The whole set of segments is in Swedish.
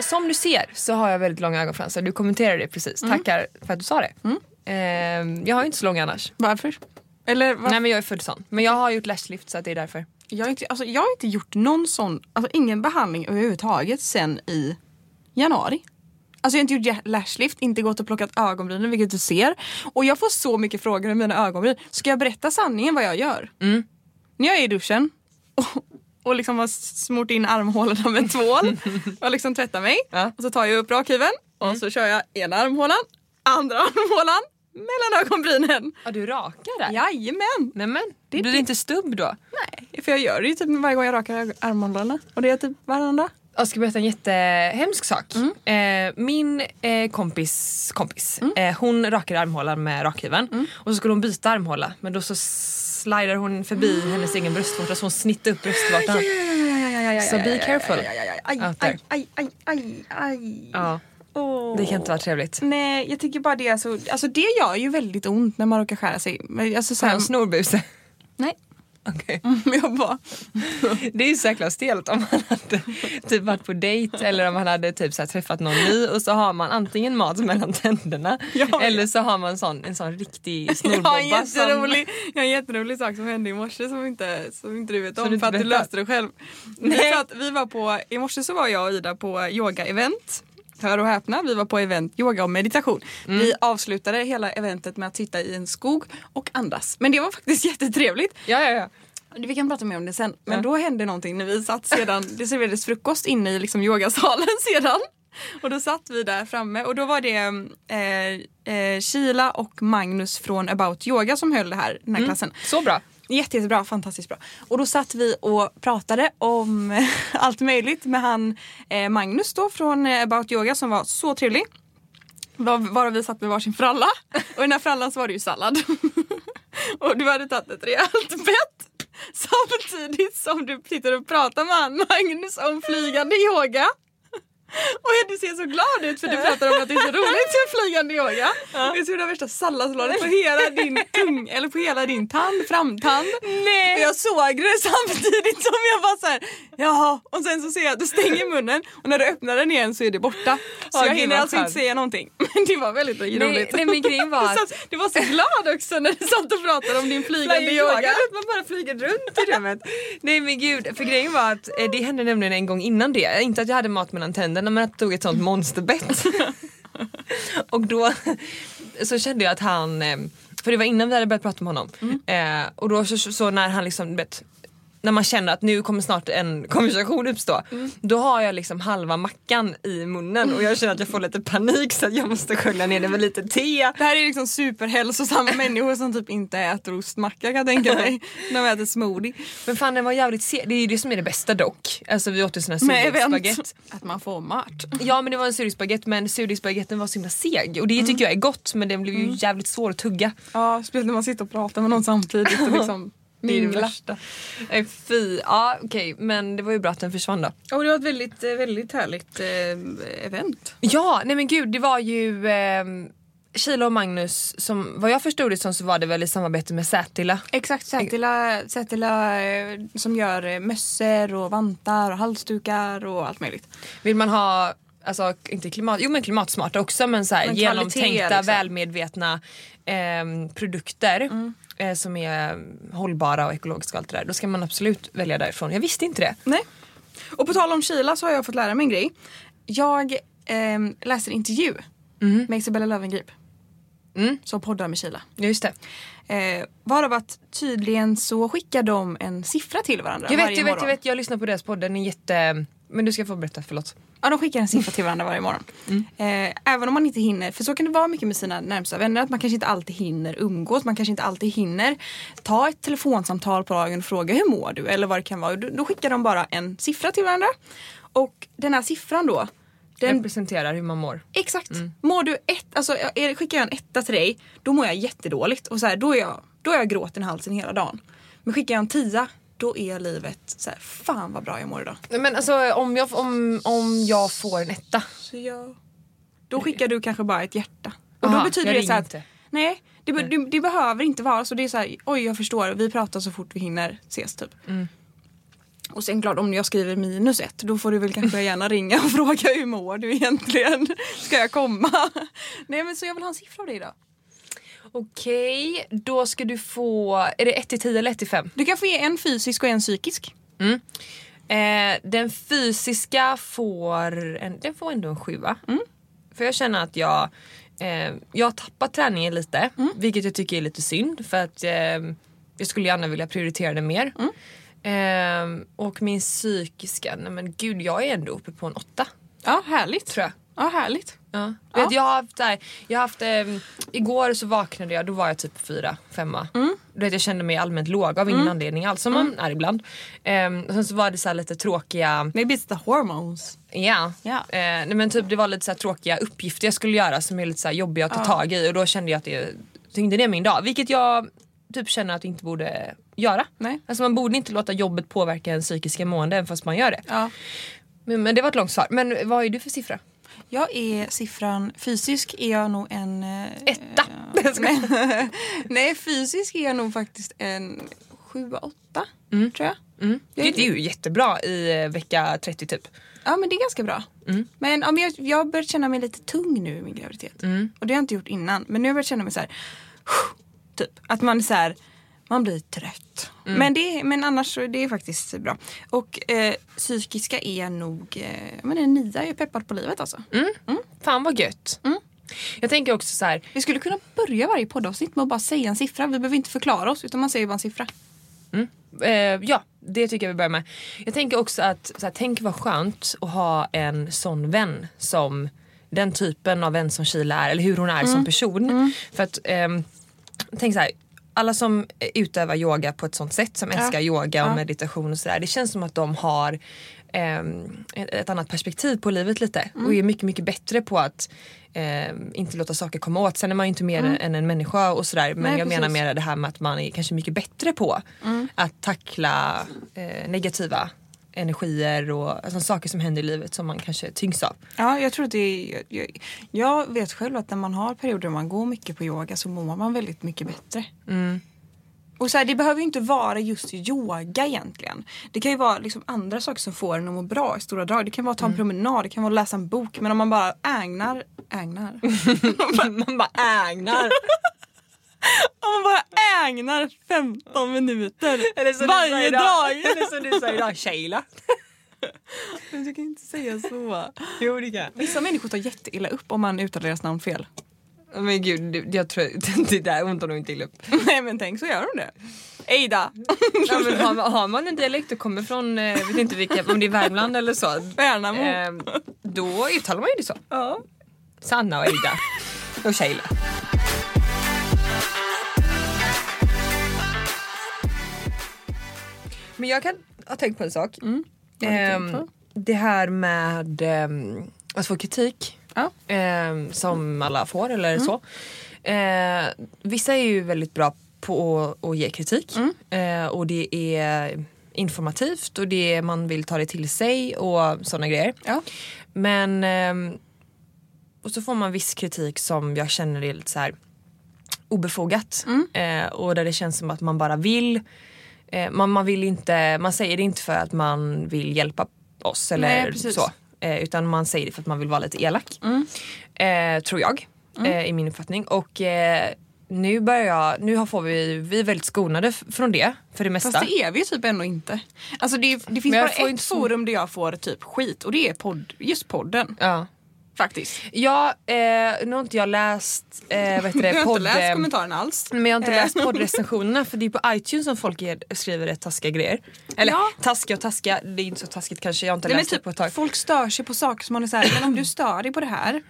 Som du ser så har jag väldigt långa ögonfransar. Du kommenterade det precis. Tackar för att du sa det. Ehm, jag har ju inte så långa annars. Varför? Eller var... Nej men jag är född sån. Men jag har gjort lashlift så det är därför. Jag, har inte, alltså, jag har inte gjort någon sån, alltså ingen behandling överhuvudtaget sen i januari. Alltså jag har inte gjort lashlift, inte gått och plockat ögonbrynen vilket du ser. Och jag får så mycket frågor om mina ögonbryn. Ska jag berätta sanningen vad jag gör? Mm. När jag är i duschen och, och liksom har smort in armhålorna med tvål och liksom tvättar mig. Ja. Och så tar jag upp rakhyveln och så kör jag ena armhålan, andra armhålan mellan ögonbrynen. Ja du rakar där? Jajamän! Nämen, Det är blir det inte stubb då? Nej, för jag gör det ju typ varje gång jag rakar armhålorna. Och det är typ varandra. Jag ska berätta en jättehemsk sak. Eh, min eh, kompis kompis, eh, hon rakade armhålan med rakhyveln och så skulle hon byta armhåla men då så slidar hon förbi hennes egen bröstvårta så hon snittar upp bröstvårtan. Så be careful Aj, there. aj, aj, aj, aj. Ja, Åh. det kan inte vara trevligt. Nej, jag tycker bara det är så, alltså det gör ju väldigt ont när man råkar skära sig. Men Alltså så här, snorbuse? nej. Okej. Jag bara, Det är ju så jäkla stelt om man hade typ varit på dejt eller om man hade typ så träffat någon ny och så har man antingen mat mellan tänderna Ja. eller så har man sån, en sån riktig jag har en snorbobba. som- jätterolig, jag har en jätterolig sak som hände i morse som inte, som inte du vet om du för att du löste det själv. Nej. Nej. Att vi var på, I morse så var jag och Ida på yoga-event. Hör och häpna, vi var på event yoga och meditation. Mm. Vi avslutade hela eventet med att sitta i en skog och andas. Men det var faktiskt jättetrevligt. Ja, ja, ja. Vi kan prata mer om det sen. Men Ja. då hände någonting när vi satt sedan, det serverades frukost inne i liksom yogasalen sedan. Och då satt vi där framme och då var det eh, eh, Kila och Magnus från About Yoga som höll det här, den här klassen. Så bra. Jätte, jättebra, fantastiskt bra. Och då satt vi och pratade om allt möjligt med han eh, Magnus då från eh, About Yoga som var så trevlig. Var- vi satt med varsin fralla. Och i den här frallan så var det ju sallad. och du hade tagit ett rejält bett. Samtidigt som du sitter och pratar med han Magnus om flygande yoga. Och du ser så glad ut för du pratar om att det är så roligt med flygande yoga. Och jag tror det värsta salladsbladet på hela din tung, eller på hela din tand, framtand. Nej. Och jag såg det samtidigt som jag bara såhär, jaha. Och sen så ser jag att du stänger munnen och när du öppnar den igen så är det borta. Så Ja, jag hinner alltså inte säga någonting. Men det var väldigt roligt. nej, men grejen var att- Du var så glad också när du satt och pratade om din flygande yoga. yoga, man bara flyger runt i rummet. Nej men gud, för grejen var att eh, det hände nämligen en gång innan det. Inte att jag hade mat mellan tänderna men att jag tog ett sånt monsterbett. och då så kände jag att han, eh, för det var innan vi hade börjat prata med honom. Eh, och då så, så när han liksom, vet, när man känner att nu kommer snart en konversation uppstå. Då har jag liksom halva mackan i munnen och jag känner att jag får lite panik så att jag måste skölja ner det med lite te. Det här är liksom superhälsosamma människor som typ inte äter ostmacka kan jag tänka mig. De äter smoothie. Men fan den var jävligt se- Det är ju det som är det bästa dock. Alltså vi åt ju sån här surdegsspagetti. Att man får mat. Ja men det var en surdegsspagetti men surdegsspagettin var så himla seg och det tycker jag är gott men den blev ju jävligt svår att tugga. Ja, speciellt när man sitter och pratar med någon samtidigt och liksom Det är det värsta. Nej fy, ja okej men det var ju bra att den försvann då. Och det var ett väldigt, eh, väldigt härligt eh, event. Ja nej men gud det var ju eh, Kila och Magnus som vad jag förstod det som så var det väl i samarbete med Sätila. Exakt, Sätila, Sätila eh, som gör eh, mössor och vantar och halsdukar och allt möjligt. Vill man ha Alltså inte klimat, jo men klimatsmarta också men så här, Men kvalitet, genomtänkta, liksom. välmedvetna ehm, produkter eh, som är hållbara och ekologiska och allt det där. Då ska man absolut välja därifrån. Jag visste inte det. Nej. Och på tal om Kila så har jag fått lära mig en grej. Jag ehm, läste en intervju med Isabella Löwengrip. Mm. Som poddar med Kila. Just det. Eh, varav att tydligen så skickar de en siffra till varandra Jag vet, varje jag vet, jag vet. Jag lyssnar på deras podd. Den är jätte... Men du ska få berätta, förlåt. Ja, de skickar en siffra till varandra varje morgon. Eh, även om man inte hinner, för så kan det vara mycket med sina närmsta vänner, att man kanske inte alltid hinner umgås, man kanske inte alltid hinner ta ett telefonsamtal på dagen och fråga hur mår du eller vad det kan vara. Då, då skickar de bara en siffra till varandra. Och den här siffran då, den, Representerar hur man mår. exakt. Mår du ett, alltså är, skickar jag en etta till dig, då mår jag jättedåligt och så här, då, är jag, då är jag gråten i halsen hela dagen. Men skickar jag en tia då är livet så här, fan vad bra jag mår idag. Men alltså om jag, om, om jag får en etta. Så jag... Då skickar du kanske bara ett hjärta. Och Aha, då betyder det så att inte. nej, det, be- det, det behöver inte vara så. Det är så här, oj jag förstår, vi pratar så fort vi hinner ses typ. Mm. Och sen klart om jag skriver minus ett då får du väl kanske gärna ringa och fråga hur mår du egentligen? Ska jag komma? Nej men så jag vill ha en siffra av dig då. Okej, då ska du få, är det 1 till 10 eller 1 till 5? Du kan få ge en fysisk och en psykisk. Eh, den fysiska får, en, den får ändå en sjua. För jag känner att jag, eh, jag har tappat träningen lite. Vilket jag tycker är lite synd för att eh, jag skulle gärna vilja prioritera det mer. Eh, och min psykiska, nej men gud jag är ändå uppe på en åtta. Ja härligt. Tror jag. Ja härligt. Ja. Ja. Vet, jag har haft, där, jag har haft ehm, igår så vaknade jag, då var jag typ fyra, femma. Du vet, jag kände mig allmänt låg av ingen anledning alls, som man är ibland. Ehm, och sen så var det så här lite tråkiga, Maybe it's the hormones. ja, Ja. Eh, nej, men typ det var lite så här tråkiga uppgifter jag skulle göra som är lite så här jobbiga att ta tag i och då kände jag att det tyngde ner min dag. Vilket jag typ känner att jag inte borde göra. Nej. Alltså man borde inte låta jobbet påverka en psykiska mående även fast man gör det. Ja. Men, men det var ett långt svar. Men vad är du för siffra? Jag är siffran, fysisk är jag nog en... eh, Etta. eh, nej, nej, fysisk är jag nog faktiskt en 7-8 tror jag. Mm. Det, det är ju jättebra i eh, vecka 30 typ. Ja men det är ganska bra. Men, ja, men jag, jag har börjat känna mig lite tung nu i min graviditet. Och det har jag inte gjort innan. Men nu har jag börjat känna mig så här. Typ. Att man är så här. Man blir trött. Men, det, men annars så är det faktiskt bra. Och eh, psykiska är nog eh, men en nia. Jag är peppad på livet alltså. Fan vad gött. Jag tänker också så här, Vi skulle kunna börja varje poddavsnitt med att bara säga en siffra. Vi behöver inte förklara oss utan man säger bara en siffra. eh, ja det tycker jag vi börjar med. Jag tänker också att, så här, tänk vad skönt att ha en sån vän som den typen av vän som Sheila är, eller hur hon är som person. För att, ehm, tänk så här, alla som utövar yoga på ett sånt sätt, som älskar yoga och Ja. meditation och sådär. Det känns som att de har ehm, ett, annat perspektiv på livet lite. Och är mycket, mycket bättre på att ehm, inte låta saker komma åt. Sen är man ju inte mer än en människa och sådär. Men Nej, jag menar precis. mer det här med att man är kanske mycket bättre på att tackla eh, negativa energier och alltså, saker som händer i livet som man kanske tyngs av. Ja, jag tror att det är, jag, jag vet själv att när man har perioder där man går mycket på yoga så mår man väldigt mycket bättre. Och så här, det behöver ju inte vara just yoga egentligen. Det kan ju vara liksom andra saker som får en att må bra i stora drag. Det kan vara att ta en promenad, det kan vara att läsa en bok. Men om man bara ägnar, ägnar. man bara ägnar. om man bara ägnar 15 minuter varje dag. Eller som du sa idag, Sheila. Men Du kan inte säga så. Jo det kan Vissa människor tar jätteilla upp om man uttalar deras namn fel. Men gud, jag tror det där hon tar nog inte illa upp. Nej men tänk så gör de det. Eida. Ja, men har, man- har man en dialekt och kommer från, eh, vet inte vilka, om det är Värmland eller så. Värnamo. Eh, då uttalar man ju det så. Ja. Sanna och Eida. Och Sheila. Men jag kan ha tänkt på en sak. På? Ehm, det här med ehm, att få kritik. Ja. ehm, som alla får eller så. Eh, vissa är ju väldigt bra på att, att ge kritik. Eh, och det är informativt och det är, man vill ta det till sig och sådana grejer. Ja. Men ehm, och så får man viss kritik som jag känner är lite så här obefogat. Eh, och där det känns som att man bara vill man, man vill inte, man säger det inte för att man vill hjälpa oss eller Nej, så. Eh, utan man säger det för att man vill vara lite elak. Eh, tror jag, eh, i min uppfattning. Och eh, nu börjar jag, nu har- får vi, vi är väldigt skonade från det för det mesta. Fast det är vi typ ändå inte. Alltså det, det finns bara ett forum där jag får typ skit och det är podd, just podden. Ja. Faktiskt. Ja, eh, nu har inte jag läst, eh, vad heter det, jag har podd... inte läst eh, kommentaren alls. Men jag har inte Eh. läst poddrecensionerna för det är på iTunes som folk ger, skriver rätt taskiga grejer. Eller Ja. taskiga och taskiga, det är inte så taskigt kanske, jag har inte Nej, läst det typ, på ett tag. folk stör sig på saker som man är såhär, men om du stör dig på det här,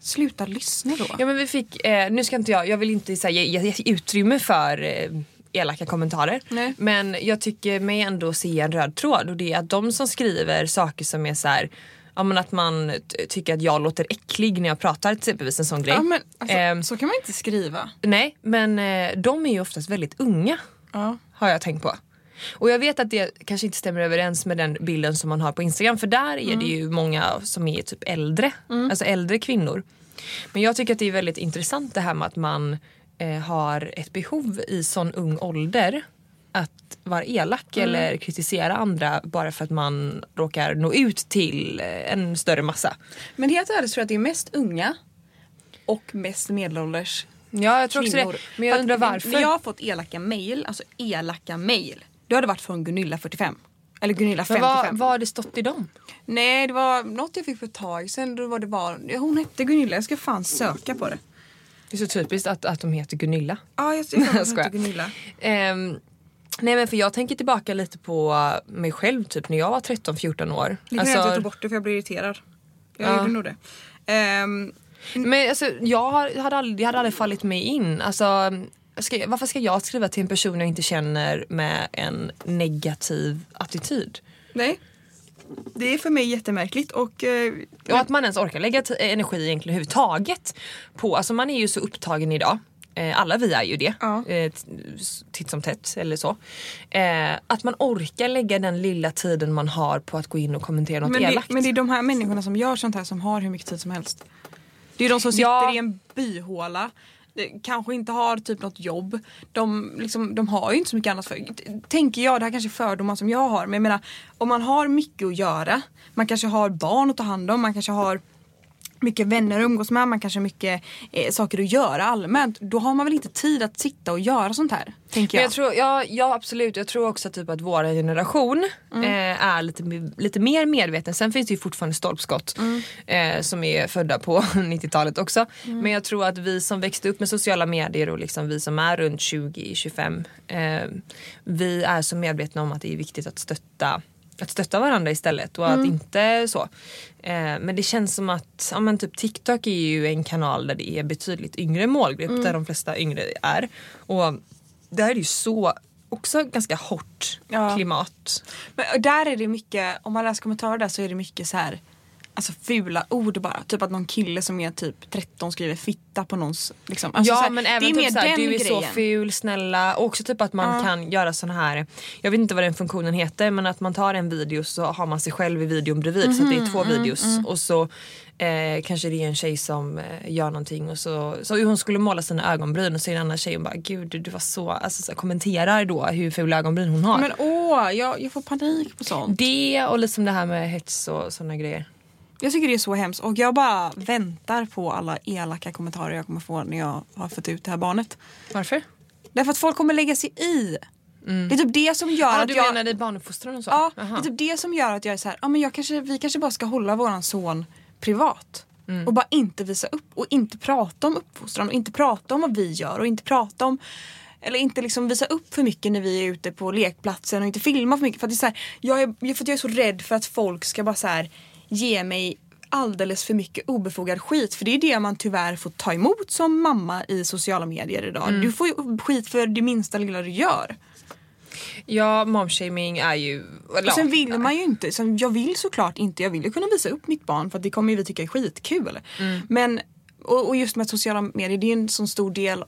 sluta lyssna då. Ja men vi fick, eh, nu ska inte jag, jag vill inte så här, ge, ge, ge utrymme för eh, elaka kommentarer. Nej. Men jag tycker mig ändå se en röd tråd och det är att de som skriver saker som är så här, ja men att man tycker att jag låter äcklig när jag pratar exempelvis en sån grej. Ja, men, alltså, Ehm. så kan man inte skriva. Nej men eh, de är ju oftast väldigt unga Ja. har jag tänkt på. Och jag vet att det kanske inte stämmer överens med den bilden som man har på Instagram för där är Mm. det ju många som är typ äldre, alltså äldre kvinnor. Men jag tycker att det är väldigt intressant det här med att man eh, har ett behov i sån ung ålder att vara elak Mm. eller kritisera andra bara för att man råkar nå ut till en större massa. Men helt ärligt tror jag att det är mest unga och mest medelålders Ja jag tror också kvinnor. det. Men jag undrar varför. När jag har fått elaka mail, alltså elaka mail, då har det varit från Gunilla 45. Eller Gunilla Men 55. vad, vad har det stått i dem? Nej det var något jag fick för ett tag sen. Då var det var, hon hette Gunilla, jag ska fan söka på det. Det är så typiskt att, att de heter Gunilla. Ja jag tror att Jag hon skojar. hette Gunilla. Ehm, nej men för jag tänker tillbaka lite på mig själv typ när jag var 13-14 år. Kan jag att jag tog bort det för jag blev irriterad. Jag Ja. gjorde nog det. Ehm, Men alltså, jag har- hade aldrig, det hade aldrig fallit mig in. Alltså, ska, jag- varför ska jag skriva till en person jag inte känner med en negativ attityd? nej. Det är för mig jättemärkligt och eh, Och att man ens orkar lägga energi egentligen överhuvudtaget på, alltså man är ju så upptagen idag. Eh, alla vi är ju det, Ja. eh, titt som tätt eller så. Eh, att man orkar lägga den lilla tiden man har på att gå in och kommentera något men, det, elakt. men det är de här människorna som gör sånt här som har hur mycket tid som helst. Det är de som sitter Ja. i en byhåla, kanske inte har typ något jobb. De, liksom, de har ju inte så mycket annat för. Tänker jag, det här kanske är fördomar som jag har, men jag menar om man har mycket att göra, man kanske har barn att ta hand om, man kanske har mycket vänner att umgås med, man kanske har mycket eh, saker att göra allmänt. Då har man väl inte tid att sitta och göra sånt här. Tänker jag. jag tror, ja, ja absolut, jag tror också typ att vår generation Mm. eh, är lite, lite mer medveten. Sen finns det ju fortfarande stolpskott Mm. eh, som är födda på 90-talet också. Men jag tror att vi som växte upp med sociala medier och liksom vi som är runt 20-25 eh, vi är så medvetna om att det är viktigt att stötta att stötta varandra istället och Mm. att inte så. Eh, men det känns som att ja, men typ TikTok är ju en kanal där det är betydligt yngre målgrupp Mm. där de flesta yngre är. Och där är det ju så också ganska hårt Ja. klimat. Men där är det mycket, om man läser kommentarer där så är det mycket så här Alltså fula ord bara. Typ att någon kille som är typ 13 skriver fitta på någons... Liksom. Alltså ja så här, men även det är typ mer såhär, den du är så grejen. ful, snälla. Och också typ att man Ja. kan göra sån här, jag vet inte vad den funktionen heter men att man tar en video så har man sig själv i videon bredvid så att det är Mhm, två mm, videos och så eh, kanske det är en tjej som eh, gör någonting och så, så hon skulle måla sina ögonbryn och så är det en annan tjej och bara gud du, var så, alltså så kommenterar då hur fula ögonbryn hon har. Men åh, jag, jag får panik på sånt. det och liksom det här med hets och såna grejer. Jag tycker det är så hemskt och jag bara väntar på alla elaka kommentarer jag kommer få när jag har fått ut det här barnet. Varför? Därför att folk kommer lägga sig i. Det är typ det som gör Ja, att du jag... menar i barnuppfostran och så? Ja, det Jaha. är typ det som gör att jag är så här, ja men jag kanske, vi kanske bara ska hålla våran son privat. Mm. Och bara inte visa upp och inte prata om uppfostran och inte prata om vad vi gör och inte prata om eller inte liksom visa upp för mycket när vi är ute på lekplatsen och inte filma för mycket. För att, det är så här, jag, är, för jag är så rädd för att folk ska bara så här, ge mig alldeles för mycket obefogad skit. För det är det man tyvärr får ta emot som mamma i sociala medier idag. Mm. Du får ju skit för det minsta lilla du gör. Ja, momshaming är ju... Och sen vill man ju inte, sen, jag vill såklart inte, jag vill ju kunna visa upp mitt barn för att det kommer vi tycka är skitkul. Mm. Men, och, och just med sociala medier, det är en sån stor del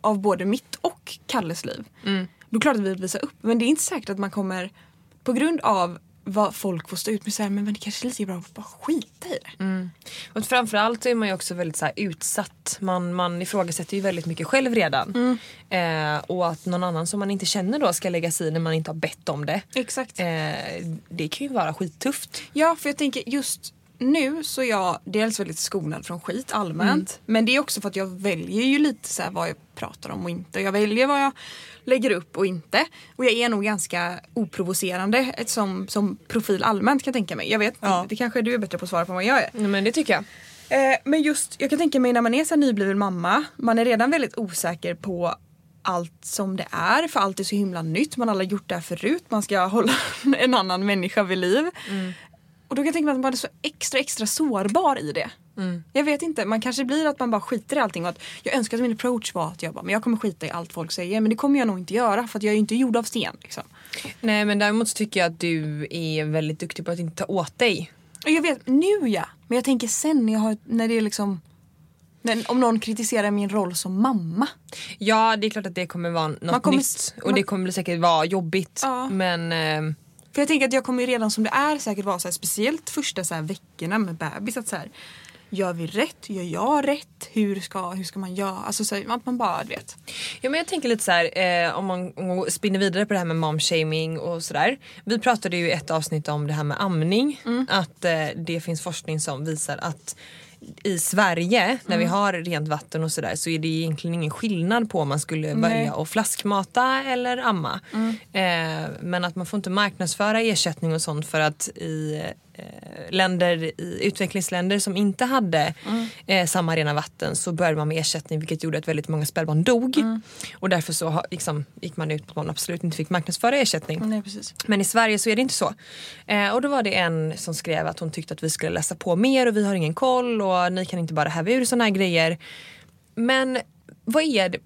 av både mitt och Kalles liv. Mm. Då är det klart att vi vill visa upp men det är inte säkert att man kommer på grund av vad folk får stå ut med säga men, men det kanske är lika bra att bara skita i det. Mm. Och framförallt är man ju också väldigt så här utsatt. Man, man ifrågasätter ju väldigt mycket själv redan. Eh, och att någon annan som man inte känner då ska lägga sig i när man inte har bett om det. Exakt. Eh, det kan ju vara skittufft. Ja, för jag tänker just nu så är jag dels väldigt skonad från skit allmänt. Mm. Men det är också för att jag väljer ju lite så vad jag pratar om och inte. Jag väljer vad jag lägger upp och inte. Och jag är nog ganska oprovocerande som, som profil allmänt kan jag tänka mig. Jag vet, Ja. det kanske du är bättre på att svara på än vad jag är. Men det tycker jag. Eh, men just, jag kan tänka mig när man är så nybliven mamma, man är redan väldigt osäker på allt som det är för allt är så himla nytt. Man har aldrig gjort det här förut. Man ska hålla en annan människa vid liv. Och då kan jag tänka mig att man är så extra extra sårbar i det. Jag vet inte, man kanske blir att man bara skiter i allting. Och att jag önskar att min approach var att jag bara, men jag kommer skita i allt folk säger. Men det kommer jag nog inte göra för att jag är inte gjord av sten. Liksom. Nej men däremot så tycker jag att du är väldigt duktig på att inte ta åt dig. Jag vet, nu ja. Men jag tänker sen när, jag har, när det är liksom Men om någon kritiserar min roll som mamma. Ja det är klart att det kommer vara något kommer- nytt och man- det kommer säkert vara jobbigt. Ja. Men eh, För jag tänker att jag kommer redan som det är säkert vara så här, speciellt första så här, veckorna med bebis att så här, Gör vi rätt? Gör jag rätt? Hur ska, hur ska man göra? Alltså så att man bara du vet. Ja men jag tänker lite så här, eh, om, man, om man spinner vidare på det här med momshaming och sådär. Vi pratade ju i ett avsnitt om det här med amning. Att eh, det finns forskning som visar att i Sverige när vi har rent vatten och sådär så är det egentligen ingen skillnad på om man skulle välja att flaskmata eller amma. Eh, men att man får inte marknadsföra ersättning och sånt för att i länder, i utvecklingsländer som inte hade eh, samma rena vatten så började man med ersättning vilket gjorde att väldigt många spädbarn dog. Och därför så liksom, gick man ut på att man absolut inte fick marknadsföra ersättning. Nej. Men i Sverige så är det inte så. Eh, och då var det en som skrev att hon tyckte att vi skulle läsa på mer och vi har ingen koll och ni kan inte bara häva ur såna här grejer. Men vad är det?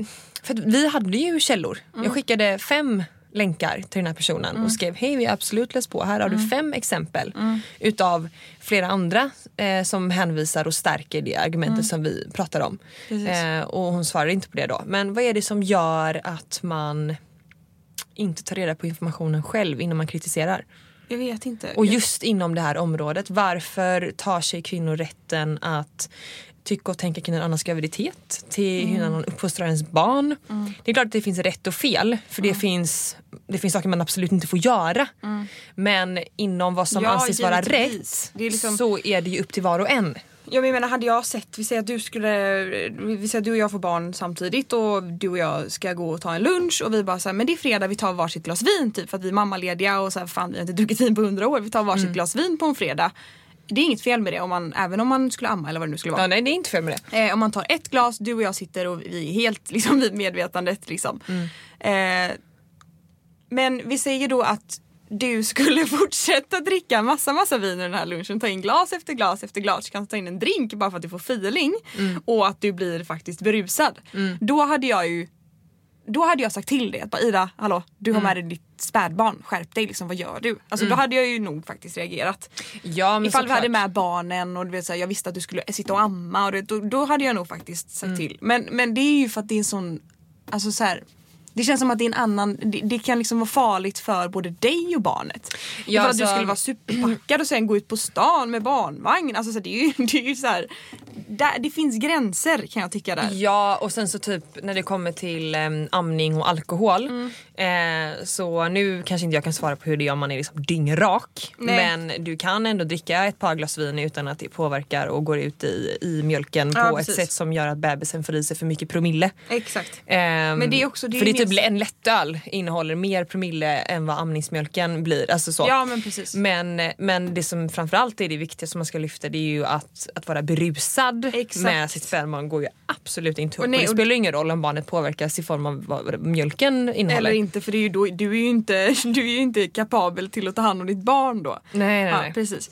För vi hade ju källor. Jag skickade fem länkar till den här personen och skrev hej vi har absolut läst på. Här har du fem exempel utav flera andra eh, som hänvisar och stärker det argumentet som vi pratar om. Eh, och hon svarar inte på det då. Men vad är det som gör att man inte tar reda på informationen själv innan man kritiserar? Jag vet inte. Och just inom det här området, varför tar sig kvinnor rätten att tycka och tänka kring en annans graviditet, till hur en annan uppfostrar ens barn. Det är klart att det finns rätt och fel för det, finns, det finns saker man absolut inte får göra. Men inom vad som Ja, anses vara rätt Det är liksom- så är det ju upp till var och en. Ja, men jag menar hade jag sett, vi säger att du skulle, vi säger att du och jag får barn samtidigt och du och jag ska gå och ta en lunch och vi bara såhär, men det är fredag vi tar varsitt glas vin typ för att vi är mammalediga och så här, fan vi har inte druckit vin på hundra år, vi tar varsitt glas vin på en fredag. Det är inget fel med det om man, även om man skulle amma eller vad det nu skulle vara. Ja, nej det är inte fel med det. Eh, om man tar ett glas, du och jag sitter och vi är helt liksom, vid medvetandet. Liksom. Eh, men vi säger då att du skulle fortsätta dricka massa massa vin i den här lunchen. Ta in glas efter glas efter glas. Du kan ta in en drink bara för att du får feeling. Och att du blir faktiskt berusad. Då hade jag ju då hade jag sagt till dig att bara, Ida, hallå, du har med dig ditt spädbarn, skärp dig, liksom, vad gör du? Alltså, Då hade jag ju nog faktiskt reagerat. Ja, men Ifall vi hade med barnen och du vet, så här, jag visste att du skulle sitta och amma och det, då, då hade jag nog faktiskt sagt Mm. till. Men, men det är ju för att det är en sån, alltså så här, det känns som att det är en annan, det, det kan liksom vara farligt för både dig och barnet. Ja, Ifall att du alltså- skulle vara superpackad och sen gå ut på stan med barnvagn. Alltså så det är ju, det är ju så här, där, det finns gränser kan jag tycka där. Ja och sen så typ när det kommer till em, amning och alkohol. Mm. Eh, så nu kanske inte jag kan svara på hur det är om man är liksom dyngrak. Nej. Men du kan ändå dricka ett par glas vin utan att det påverkar och går ut i, i mjölken Ja, på ett precis. sätt som gör att bebisen får i sig för mycket promille. Exakt. Ehm, Men det är också- det är för typ en lättöl innehåller mer promille än vad amningsmjölken blir. Alltså så. Ja men precis. Men, men det som framförallt är det viktiga som man ska lyfta det är ju att, att vara berusad Exakt. med sitt spädbarn går ju absolut inte ihop. Nej, det spelar ju ingen roll om barnet påverkas i form av vad mjölken innehåller. Eller inte för det är ju då, du är ju inte, du är ju inte kapabel till att ta hand om ditt barn då. Nej, nej, Ja, nej. precis.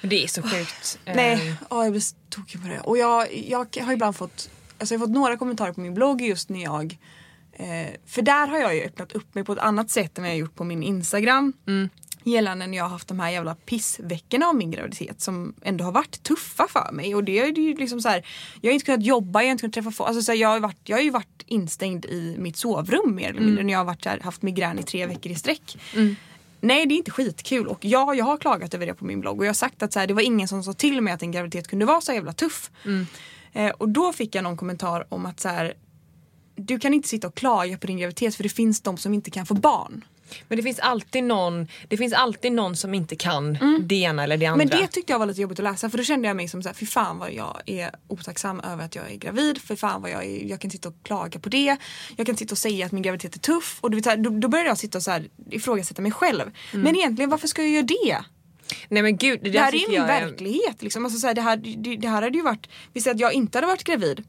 Men det är så sjukt. Nej, Ehm, ja, jag blir så tokig på det. Och jag, jag har ibland fått, alltså jag har fått några kommentarer på min blogg just när jag eh, För där har jag ju öppnat upp mig på ett annat sätt än vad jag gjort på min Instagram. Gällande när jag har haft de här jävla pissveckorna av min graviditet som ändå har varit tuffa för mig. Och det är ju liksom så här, jag har inte kunnat jobba, jag har inte kunnat träffa folk. Alltså så här, jag, har varit, jag har ju varit instängd i mitt sovrum mer eller mindre när jag har varit här, haft migrän i tre veckor i sträck. Nej det är inte skitkul och ja, jag har klagat över det på min blogg och jag har sagt att så här, det var ingen som sa till mig att en graviditet kunde vara så jävla tuff. Eh, och då fick jag någon kommentar om att så här, du kan inte sitta och klaga på din graviditet för det finns de som inte kan få barn. Men det finns alltid någon, det finns alltid någon som inte kan det ena eller det andra. Mm. Men det tyckte jag var lite jobbigt att läsa för då kände jag mig som så här, fy fan vad jag är otacksam över att jag är gravid. För fan vad jag är, jag kan sitta och klaga på det. Jag kan sitta och säga att min graviditet är tuff. Och du vet, då, då började jag sitta och så här, ifrågasätta mig själv. Men egentligen varför ska jag göra det? Nej men gud, det, Det här är ju min verklighet. Liksom. Alltså, så här, det, här, det, det här hade ju varit, vi säger att jag inte hade varit gravid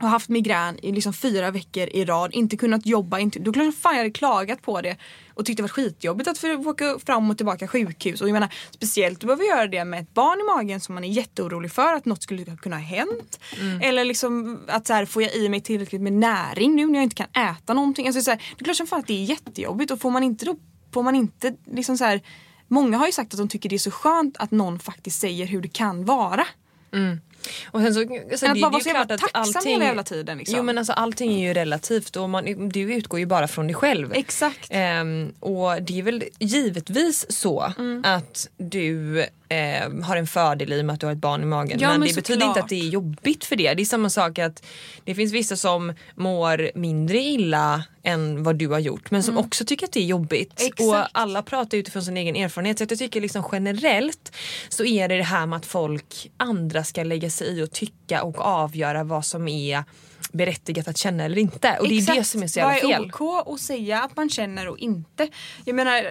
och haft migrän i liksom fyra veckor i rad, inte kunnat jobba, inte, då klart fan jag hade klagat på det och tyckte det var skitjobbigt att få åka fram och tillbaka sjukhus. Och jag menar, speciellt att behöva göra det med ett barn i magen som man är jätteorolig för att något skulle kunna ha hänt. Eller liksom att så här, får jag i mig tillräckligt med näring nu när jag inte kan äta någonting. Alltså, så här, det är klart som fan att det är jättejobbigt och får man inte då, får man inte liksom så här, Många har ju sagt att de tycker det är så skönt att någon faktiskt säger hur det kan vara. Och sen så, alltså, Än att det, bara det vara tacksam allting... hela jävla tiden. Liksom. Jo men alltså allting är ju relativt och man, du utgår ju bara från dig själv. Exakt. Ehm, och det är väl givetvis så Mm. att du ehm, har en fördel i och med att du har ett barn i magen. Ja, men, men det betyder inte såklart. att det är jobbigt för det. Det är samma sak att det finns vissa som mår mindre illa än vad du har gjort men som också tycker att det är jobbigt. Mm. Exakt. Och alla pratar utifrån sin egen erfarenhet. Så jag tycker liksom generellt så är det det här med att folk, andra ska lägga sig i och tycka och avgöra vad som är berättigat att känna eller inte. Och det är det Exakt. som är så jävla Vad är fel. OK att säga att man känner och inte? Jag menar, eh,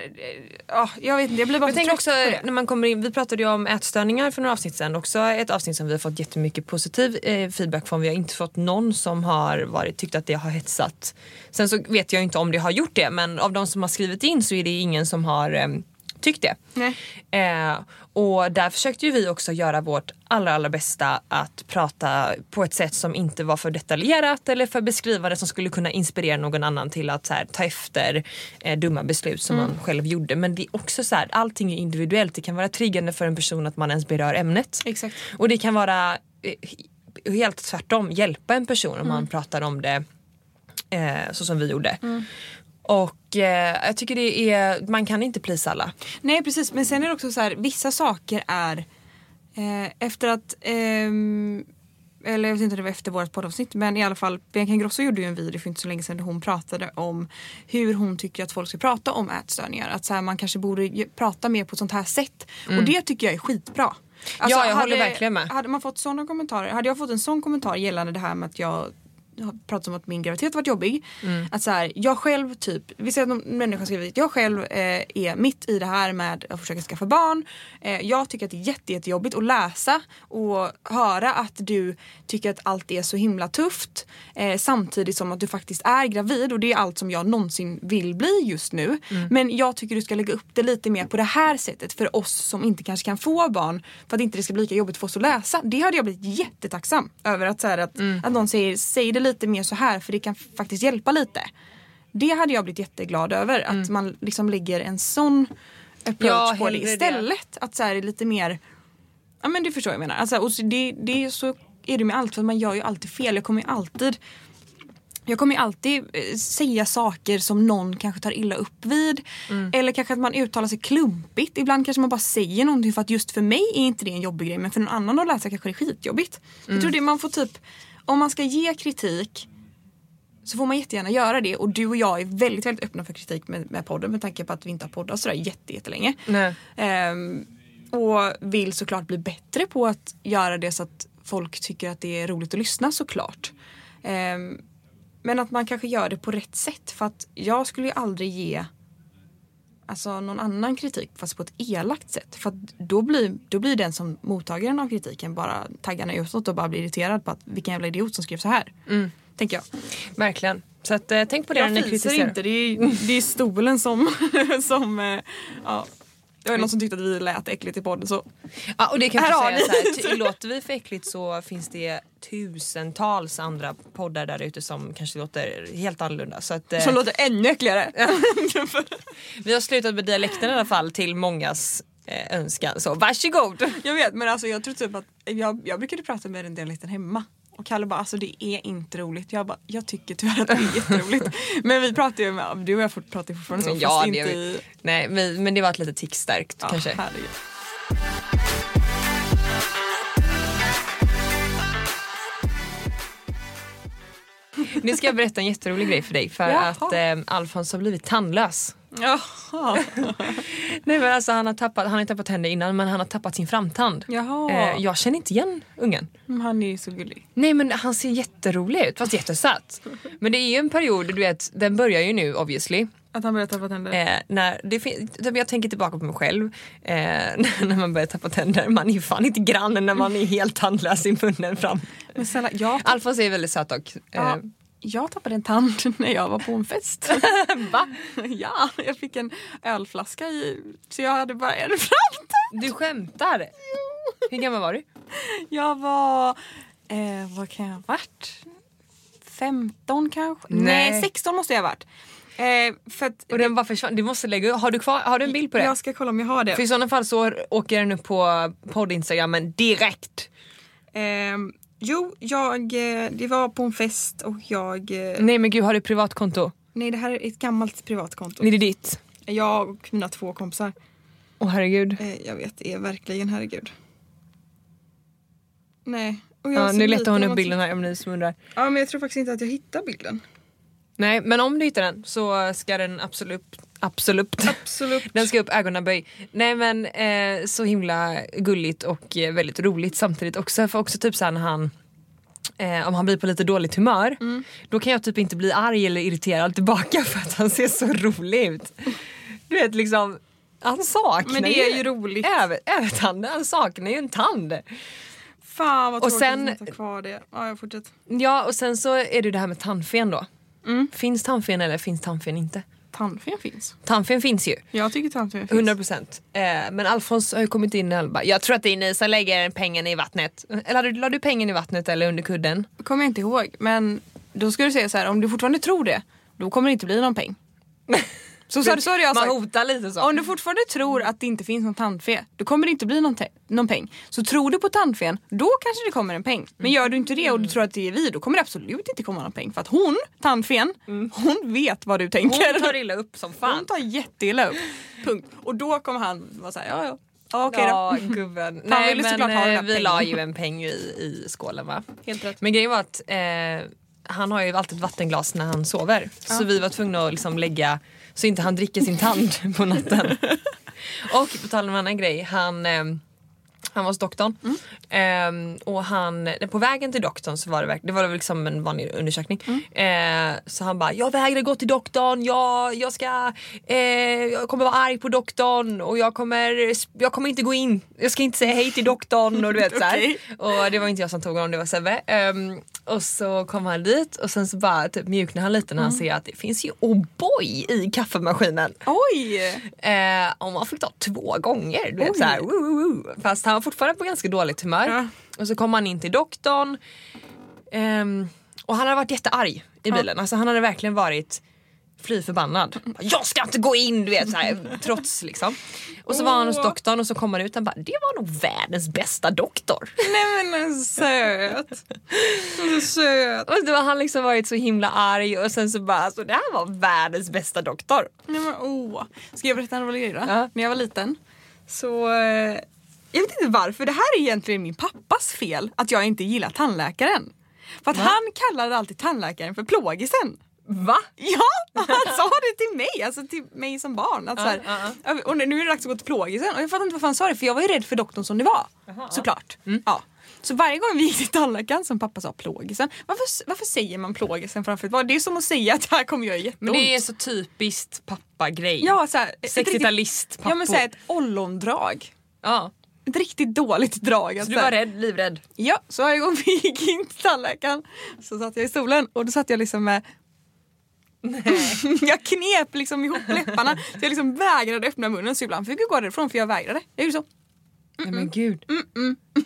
ja, jag vet inte, jag blir bara Jag tänker också när man kommer in, vi pratade ju om ätstörningar för några avsnitt sedan. Också ett avsnitt som vi har fått jättemycket positiv eh, feedback från. Vi har inte fått någon som har varit, tyckt att det har hetsat. Sen så vet jag inte om det har gjort det men av de som har skrivit in så är det ingen som har eh, tyckt det. Eh, och där försökte ju vi också göra vårt allra, allra bästa att prata på ett sätt som inte var för detaljerat eller för beskrivande som skulle kunna inspirera någon annan till att här, ta efter eh, dumma beslut som man själv gjorde. Men det är också så här, allting är individuellt. Det kan vara triggande för en person att man ens berör ämnet. Exakt. Och det kan vara eh, helt tvärtom, hjälpa en person om man pratar om det eh, så som vi gjorde. Och eh, jag tycker det är, man kan inte plisa alla. Nej precis men sen är det också så här vissa saker är eh, efter att ehm, eller jag vet inte om det var efter vårt poddavsnitt men i alla fall Bianca Ingrosso gjorde ju en video för inte så länge sedan där hon pratade om hur hon tycker att folk ska prata om ätstörningar. Att så här, man kanske borde prata mer på ett sånt här sätt. Och det tycker jag är skitbra. Alltså, Ja, jag håller verkligen med. Hade man fått såna kommentarer, hade jag fått en sån kommentar gällande det här med att jag pratat om att min graviditet varit jobbig. Mm. Att så här, jag själv typ, vi säger att någon människa skriver att jag själv eh, är mitt i det här med att försöka skaffa barn. Eh, jag tycker att det är jätte, jättejobbigt att läsa och höra att du tycker att allt är så himla tufft. Eh, samtidigt som att du faktiskt är gravid och det är allt som jag någonsin vill bli just nu. Mm. Men jag tycker du ska lägga upp det lite mer på det här sättet för oss som inte kanske kan få barn. För att inte det ska bli lika jobbigt för oss att läsa. Det hade jag blivit jättetacksam över att, så här, att, Mm. att någon säger säg det lite mer så här för det kan faktiskt hjälpa lite. Det hade jag blivit jätteglad över. Att man liksom lägger en sån approach Mm. Ja, på det hellre det. istället. Att så här, lite mer, ja men du förstår vad jag menar. Alltså, och så det, det så är det med allt för man gör ju alltid fel. Jag kommer ju alltid jag kommer ju alltid eh, säga saker som någon kanske tar illa upp vid. Mm. Eller kanske att man uttalar sig klumpigt. Ibland kanske man bara säger någonting för att just för mig är inte det en jobbig grej men för någon annan att läsa kanske det är skitjobbigt. Mm. Jag tror det man får typ, om man ska ge kritik så får man jättegärna göra det och du och jag är väldigt, väldigt öppna för kritik med, med podden med tanke på att vi inte har poddat sådär jätte, jättelänge. Nej. Ehm, och vill såklart bli bättre på att göra det så att folk tycker att det är roligt att lyssna såklart. Ehm, men att man kanske gör det på rätt sätt för att jag skulle ju aldrig ge alltså, någon annan kritik fast på ett elakt sätt. För då blir, då blir den som mottagaren av kritiken bara taggarna utåt och bara blir irriterad på att vilken jävla idiot som skrev så här. Tänker jag. Verkligen. Så att, eh, tänk på det när ni Jag kritiserar. inte, det är, det är stolen som, som eh, ja. Det var någon som tyckte att vi lät äckligt i podden så Ja, och det kan Här jag har säga så här, låter vi för äckligt så finns det tusentals andra poddar där ute som kanske låter helt annorlunda. Så att, eh, som låter ännu äckligare. vi har slutat med dialekten i alla fall till mångas eh, önskan. Så varsågod! jag vet men alltså jag tror typ att jag, jag brukade prata med den dialekten hemma. Och Kalle bara alltså det är inte roligt. Jag bara jag tycker tyvärr att det är jätteroligt. men vi pratar ju med, du och jag pratar ju fortfarande så Ja, fast inte i... Nej, men, men det var ett lite tickstärkt Ja, kanske. herregud. Nu ska jag berätta en jätterolig grej för dig för Jaha. att eh, Alfons har blivit tandlös. Jaha. Nej men alltså han har tappat, han har inte tappat tänder innan men han har tappat sin framtand. Jaha. Eh, jag känner inte igen ungen. Men Han är ju så gullig. Nej men han ser jätterolig ut fast jättesöt. Men det är ju en period, du vet, den börjar ju nu obviously. Att han börjar tappa tänder. Eh, när det typ jag tänker tillbaka på mig själv eh, när man börjar tappa tänder. Man är ju fan inte grann när man är helt tandlös i munnen fram. Men snälla, jag, Alfons är väldigt söt och ja, eh, jag tappade en tand när jag var på en fest. Va? ja, jag fick en ölflaska i så jag hade bara en framtand. Du skämtar? Hur gammal var du? Jag var, eh, vad kan jag ha varit? 15 kanske? Nej. Nej, 16 måste jag ha varit. Eh, för att Och den bara försvann. Du måste lägga Har du, kvar, har du en bild på det? Jag ska kolla om jag har det. För i sådana fall så åker den upp på podd-instagrammen direkt. Ehm, jo, jag, eh, det var på en fest och jag... eh, Nej men gud, har du privatkonto? Nej, det här är ett gammalt privatkonto. Är det ditt? Jag och mina två kompisar. Åh herregud. Eh, jag vet, det är verkligen herregud. Nej. Ja, nu letar hon upp bilden här om ni som undrar. Ja, men jag tror faktiskt inte att jag hittar bilden. Nej men om du hittar den så ska den absolut, absolut Absolut. Den ska upp ögonaböj. Nej men eh, så himla gulligt och eh, väldigt roligt samtidigt också. För också typ såhär när han eh, om han blir på lite dåligt humör då kan jag typ inte bli arg eller irriterad tillbaka för att han ser så rolig ut. Du vet liksom han saknar Men det är ju roligt. Över, övertanden, han saknar ju en tand. Fan vad Och tråkigt sen- att inte ha kvar det. Ja, jag fortsätter. Ja och sen så är det ju det här med tandfen då. Mm. Finns tandfen eller finns tandfen inte? Tandfen finns. Tandfen finns ju. Jag tycker tandfen finns. 100 procent. Eh, men Alfons har ju kommit in och bara, jag tror att det är ni som lägger pengarna i vattnet. Eller la du pengen i vattnet eller under kudden? kommer jag inte ihåg. Men då ska du säga så här, om du fortfarande tror det, då kommer det inte bli någon peng. Så, så hade jag Man hotar lite så. Om du fortfarande tror att det inte finns någon tandfe, då kommer det inte bli någon, någon peng. Så tror du på tandfen, då kanske det kommer en peng. Men gör du inte det och du tror att det är vi, då kommer det absolut inte komma någon peng. För att hon, tandfen, hon vet vad du tänker. Hon tar illa upp som fan. Hon tar jätteilla upp. Punkt. Och då kommer han vara såhär, ja ja. Ja, okej ja, då. gubben. Nej men ha eh, vi pengen. la ju en peng i, i skålen va. Helt rätt. Men grejen var att eh, han har ju alltid ett vattenglas när han sover. Så vi var tvungna att liksom lägga så inte han dricker sin tand på natten. Och på tal om en annan grej, han eh, han var hos doktorn Ehm, och han, på vägen till doktorn så var det, det var liksom en vanlig undersökning. Eh, så han bara, jag vägrar gå till doktorn, jag, jag ska, eh, jag kommer vara arg på doktorn och jag kommer, jag kommer inte gå in, jag ska inte säga hej till doktorn och du vet. Okej. Och det var inte jag som tog honom, det var Sebbe. Ehm, och så kom han dit och sen så bara typ mjuknade han lite när han ser att det finns ju O'boy i kaffemaskinen. Oj! Eh, och man fick ta två gånger. Du vet, Oj. så här, woo, woo, woo. Fast han var fortfarande på ganska dåligt humör. Ja. Och så kom han in till doktorn. Ehm, och han hade varit jättearg i bilen. Alltså, han hade verkligen varit fly förbannad. Jag ska inte gå in! Du vet, så här, trots liksom. Och så var han hos doktorn och så kom han ut och bara det var nog världens bästa doktor. Nej men en söt. Söt. Och då har han liksom varit så himla arg och sen så bara alltså, det här var världens bästa doktor. Nej men åh. Ska jag berätta en rolig grej då? Ja. När jag var liten så eh, jag vet inte varför, det här är egentligen min pappas fel att jag inte gillar tandläkaren. För att Va? han kallade alltid tandläkaren för plågisen. Va? Ja, han sa det till mig, alltså till mig som barn. Att så här, Ja, Och nu är det dags att gå till plågisen och jag fattar inte varför han sa det för jag var ju rädd för doktorn som det var. Såklart. Mm. Ja. Så varje gång vi gick till tandläkaren som pappa sa plågisen. Varför, varför säger man plågisen framför ett val? Det är som att säga att här kommer jag jätteont. Men det är så typiskt pappagrej. Ja, så här, ett riktigt- 60-talist Ja men såhär ett ollondrag. Ja. Ett riktigt dåligt drag. Så Alltså. du var rädd, livrädd? Ja, så varje gång vi gick in till tandläkaren så satt jag i stolen och då satt jag liksom med jag knep liksom ihop läpparna så jag liksom vägrade öppna munnen så ibland fick jag gå därifrån för jag vägrade. Jag gjorde så. Nej men gud.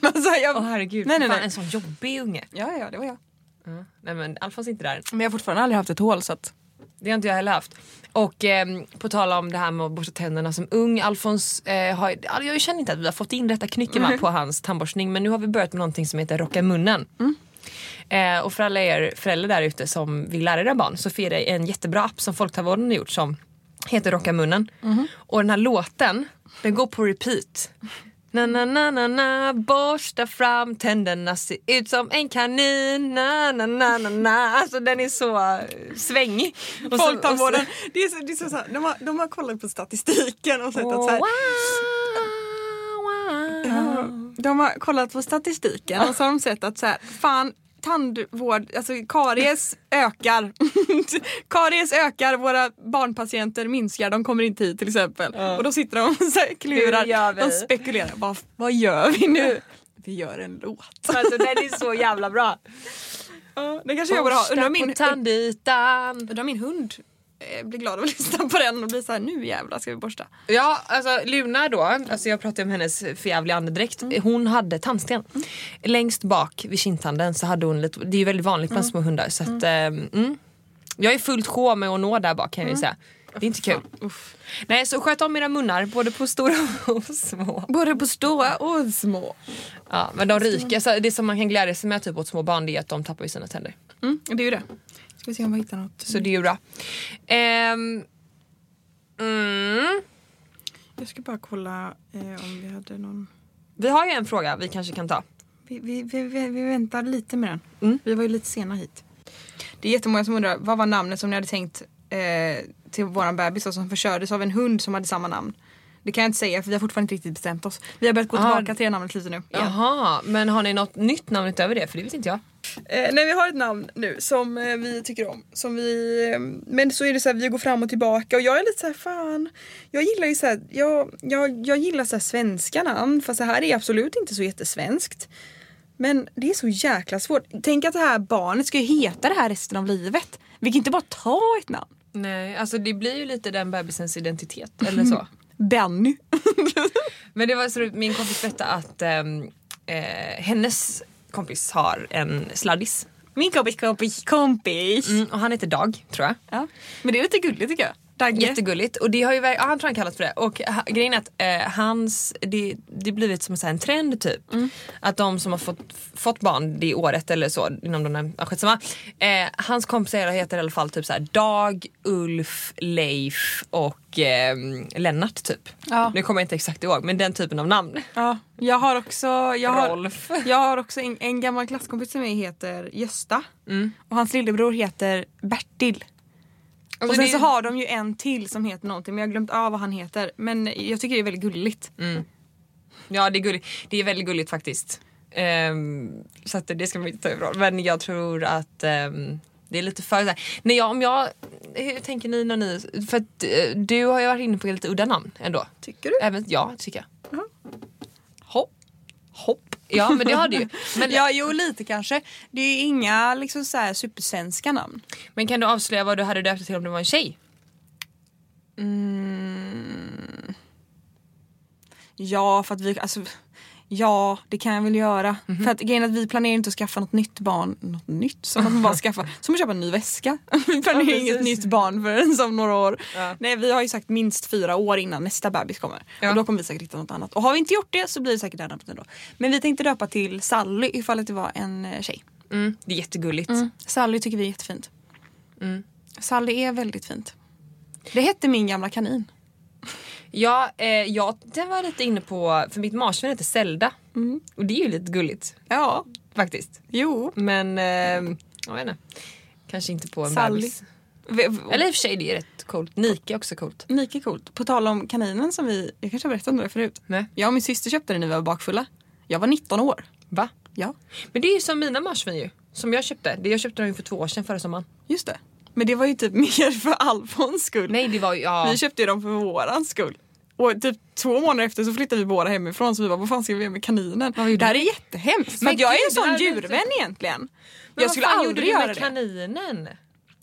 Alltså, jag... Åh herregud, Nej, nej, Fan, nej. en sån jobbig unge. Ja, ja, det var jag. Ja. Nej men Alfons är inte där. Men jag har fortfarande aldrig haft ett hål så att... Det har inte jag heller haft. Och ehm, på tal om det här med att borsta tänderna som ung. Alfons eh, har, ja, jag känner inte att vi har fått in rätta knycken va, på hans tandborstning men nu har vi börjat med någonting som heter Rocka munnen. Eh, och för alla er föräldrar där ute som vill lära era barn så finns det en jättebra app som Folktandvården har gjort som heter Rocka munnen. Och den här låten den går på repeat. Na na na na na borsta fram tänderna ser ut som en kanin na na na na na Alltså den är så eh, svängig. Och Folktandvården, och så- det är så, det är så, så här, de, har, de har kollat på statistiken och sett att så här, Wow, wow. De har kollat på statistiken och så har de sett att så här, fan tandvård, alltså karies ökar. karies ökar, våra barnpatienter minskar, de kommer inte hit till exempel. Och då sitter de och så här Hur klurar, de spekulerar. Vad, vad gör vi nu? Vi gör en låt. Alltså den är så jävla bra. Ja, det kanske jag borde ha. Borsta Undrar på min, tandytan. undrar min hund blir glad av att lyssna på den och blir så här, nu jävlar ska vi borsta. Ja, alltså Luna då, alltså jag pratade om hennes förjävliga andedräkt. Hon hade tandsten. Längst bak vid kindtanden så hade hon lite, det är ju väldigt vanligt bland små hundar. Så att, eh, mm. Jag är fullt sjå med att nå där bak kan jag ju säga. Det är inte kul. Nej, så sköt om era munnar, både på stora och små. Både på stora och små. Ja, men de rika, så det som man kan glädja sig med typ åt små barn det är att de tappar ju sina tänder. Mm, det är ju det. Ska vi se om vi hittar något. Så det är ju bra. Ehm, mm. Jag ska bara kolla eh, om vi hade någon... Vi har ju en fråga vi kanske kan ta. Vi, vi, vi, vi, vi väntar lite med den. Mm. Vi var ju lite sena hit. Det är jättemånga som undrar, vad var namnet som ni hade tänkt eh, till våran bebis då, som förkördes av en hund som hade samma namn? Det kan jag inte säga för vi har fortfarande inte riktigt bestämt oss. Vi har börjat gå Ah. tillbaka till det namnet lite nu. igen. Jaha, men har ni något nytt namn utöver det? För det vet inte jag. Eh, nej vi har ett namn nu som eh, vi tycker om. Som vi, eh, men så är det så här, vi går fram och tillbaka och jag är lite så här, fan. Jag gillar ju så här, jag, jag, jag gillar så här svenska namn fast det här är absolut inte så jättesvenskt. Men det är så jäkla svårt. Tänk att det här barnet ska ju heta det här resten av livet. Vi kan inte bara ta ett namn. Nej, alltså det blir ju lite den bebisens identitet eller så. Benny. Men det var så min kompis berättade att ehm, eh, hennes kompis har en sladdis. Min kompis kompis kompis. Mm, och han heter Dag tror jag. Ja. Men det är lite gulligt tycker jag. Dagge. Jättegulligt. Och det har ju, ja, han tror han kallas för det. Och ha, grejen är att eh, hans, det, det blivit som en, trend typ. Att de som har fått, fått barn det året eller så inom de här, ja, skitsamma. Eh, hans kompisar heter i alla fall typ så här Dag, Ulf, Leif och eh, Lennart typ. Ja. Nu kommer jag inte exakt ihåg men den typen av namn. Ja, jag har också, jag har, jag har också en, en gammal klasskompis mig heter Gösta. Mm. Och hans lillebror heter Bertil. Alltså, och sen det- så har de ju en till som heter någonting men jag har glömt av vad han heter. Men jag tycker det är väldigt gulligt. Mm. Ja det är gulligt. Det är väldigt gulligt faktiskt. Ehm, så att det ska man inte ta ifrån. Men jag tror att ehm, det är lite för... så här- Nej, jag, om jag, hur tänker ni när ni... För att eh, du har ju varit inne på lite udda namn ändå. Tycker du? Även, ja, tycker jag. Jaha. Hopp. Hopp. Ja men det har du ju. Men, Ja, jo lite kanske. Det är inga liksom så här supersvenska namn. men kan du avslöja vad du hade döpt till om det var en tjej? Mm. Ja, för att vi, alltså, ja det kan jag väl göra. Mhm. För att grejen att vi planerar inte att skaffa något nytt barn, något nytt som man bara skaffa, som att köpa en ny väska. Vi planerar Ja, inget nytt barn förrän om några år. Ja. Nej vi har ju sagt minst fyra år innan nästa bebis kommer. Ja. Och då kommer vi säkert hitta något annat. Och har vi inte gjort det så blir det säkert namnet ändå. Men vi tänkte döpa till Sally ifall att det var en eh, tjej. Mm, det är jättegulligt. Sally tycker vi är jättefint. Mm. Sally är väldigt fint. Det hette min gamla kanin. Ja, eh, jag det var lite inne på, för mitt marsvin heter Zelda. Och det är ju lite gulligt Ja, faktiskt. jo. Men eh, jag vet inte. Kanske inte på en Sally. bebis. Eller i och för sig det är rätt coolt. Nike är också coolt. Nike är coolt. På tal om kaninen som vi, jag kanske har berättat om det förut. Nej. Jag och min syster köpte den när vi var bakfulla. Jag var 19 år. Va? Ja, Men det är ju som mina marsvin ju. Som jag köpte. Det jag köpte dem ju för två år sedan förra sommaren. just det. Men det var ju typ mer för Alfons skull. Nej det var ja. Vi köpte ju dem för våran skull. Och typ två månader efter så flyttade vi båda hemifrån så vi bara vad fan ska vi göra med kaninen? Vad Det här är jättehemskt. Men jag är en det sån djurvän lite- egentligen. Men jag vad skulle fan aldrig gjorde du göra med det. kaninen?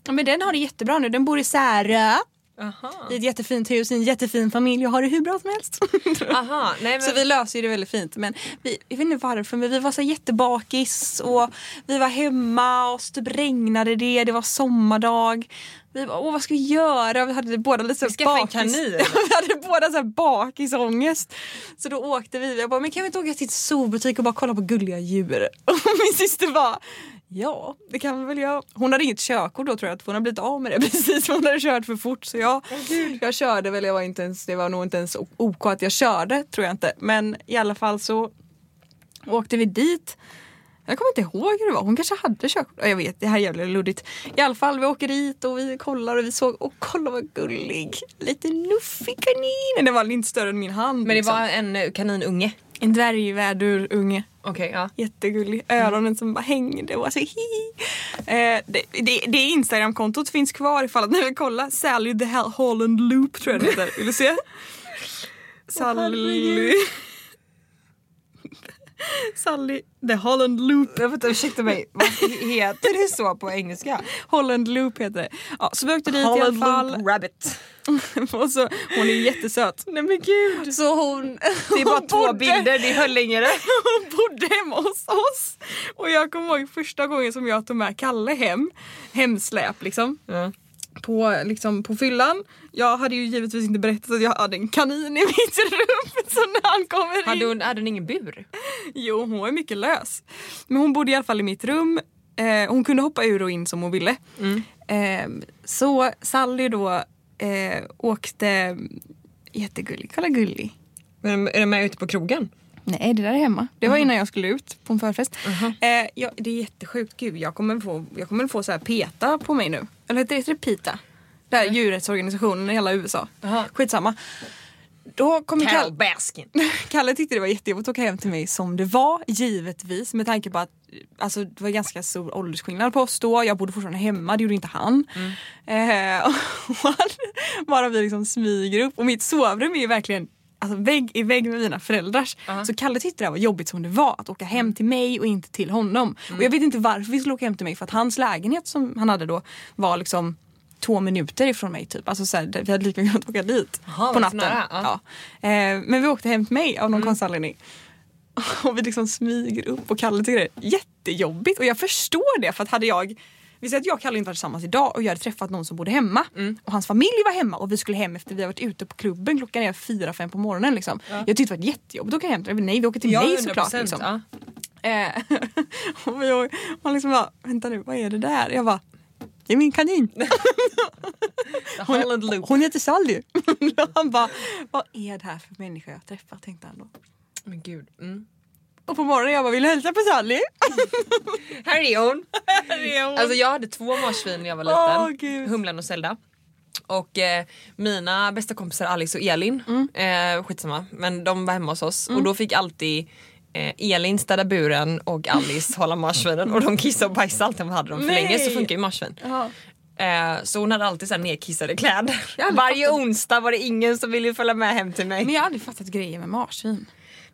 Ja, Men den har det jättebra nu. Den bor i Särö. Aha. I ett jättefint hus, i en jättefin familj och har det hur bra som helst. Aha. Nej, men, Så vi löser det väldigt fint. Men vi, jag vet inte varför men vi var så jättebakis och vi var hemma och så typ regnade det, det var sommardag. Vi bara, åh vad ska vi göra? Vi hade båda lite Vi skaffade en bakis. kanin. vi hade båda så bakisångest. Så då åkte vi. Jag bara, men kan vi inte åka till ett zoobutik och bara kolla på gulliga djur? Och min syster bara, ja det kan vi väl göra. Hon hade inget körkort då tror jag, för hon hade blivit av med det precis. Hon hade kört för fort så jag, jag körde väl, jag var inte ens, det var nog inte ens OK att jag körde tror jag inte. Men i alla fall så åkte vi dit. Jag kommer inte ihåg hur det var. Hon kanske hade körkort. Ja, Jag vet, det här är jävligt luddigt. I alla fall, vi åker dit och vi kollar och vi såg, och kolla vad gullig. Lite nuffig kanin. Den var inte större än min hand. men det liksom. var en kaninunge. En dvärgvädurunge. Okej, ja. Jättegullig. Öronen som bara hängde och var så hi. Eh, det, det, det Instagramkontot finns kvar ifall att ni vill kolla. Sally the Holland Loop tror jag det heter. Vill du se? Sally... Sally the Holland Loop. Jag får ursäkta mig, vad heter det så på engelska? Holland Loop heter det. Ja, så vi åkte dit i alla fall. Rabbit. och så, hon är jättesöt. Nej men gud. Så hon... Det är bara två bodde- bilder, det höll längre. Hon bodde hemma hos oss. Och jag kommer ihåg första gången som jag tog med Kalle hem. Hemsläp liksom. Ja. på, liksom, på fyllan. Jag hade ju givetvis inte berättat att jag hade en kanin i mitt rum. Så när han kommer in... Hade hon, hade hon ingen bur? Jo, hon var mycket lös. Men hon bodde i alla fall i mitt rum. Eh, hon kunde hoppa ur och in som hon ville. Eh, så Sally då eh, åkte... Jättegullig, kolla gullig. Är de, är de med ute på krogen? Nej, det där är hemma. Det var innan jag skulle ut på en förfest. Eh, ja, det är jättesjukt. Gud, jag kommer få, jag kommer få så här PETA på mig nu. Eller heter det PETA? Det här djurrättsorganisationen i hela USA. Aha. Skitsamma. Då kommer Carol Kalle, Baskin. Kalle tyckte det var jättejobbigt att åka hem till mig som det var, givetvis. Med tanke på att alltså, det var ganska stor åldersskillnad på oss då. Jag bodde fortfarande hemma, det gjorde inte han. Eh, och bara vi liksom smyger upp. Och mitt sovrum är ju verkligen alltså, vägg i vägg med mina föräldrars. Så Kalle tyckte det var jobbigt som det var. Att åka hem till mig och inte till honom. Och jag vet inte varför vi skulle åka hem till mig. För att hans lägenhet som han hade då var liksom två minuter ifrån mig typ. Alltså så här, vi hade lika kunnat åka dit Jaha, på natten. nära? Ja. Ja. Eh, men vi åkte hem till mig av någon konstig anledning. Och vi liksom smyger upp och Kalle tycker det är jättejobbigt. Och jag förstår det för att hade jag vi säger att jag och Kalle inte var tillsammans idag och jag hade träffat någon som bodde hemma och hans familj var hemma och vi skulle hem efter vi har varit ute på klubben klockan är fyra, fem på morgonen. Liksom. Jag tyckte det var jättejobbigt att åka hem till Nej vi åker till mig såklart. Liksom. Ja. Eh, och vi, man liksom bara, vänta nu vad är det där? Jag bara, det är min kanin. Loop. Hon heter Sally. Och han bara, vad är det här för människa jag har träffat? Tänkte han då. Men gud. Mm. Och på morgonen jag bara, vill hälsa på Sally? Här är hon. Det är hon. Alltså jag hade två marsvin när jag var liten. Gud. Humlan och Zelda. Och eh, mina bästa kompisar Alice och Elin, Mm. eh, skitsamma, men de var hemma hos oss och då fick alltid eh, Elin städa buren och Alice hålla marsvinen och de kissade och bajsade alltid om vi hade dem för Nej. länge så funkar ju marsvin. Ja. Eh, så hon hade alltid så nedkissade kläder. Varje fattat. onsdag var det ingen som ville följa med hem till mig. Men jag har aldrig fattat grejer med marsvin.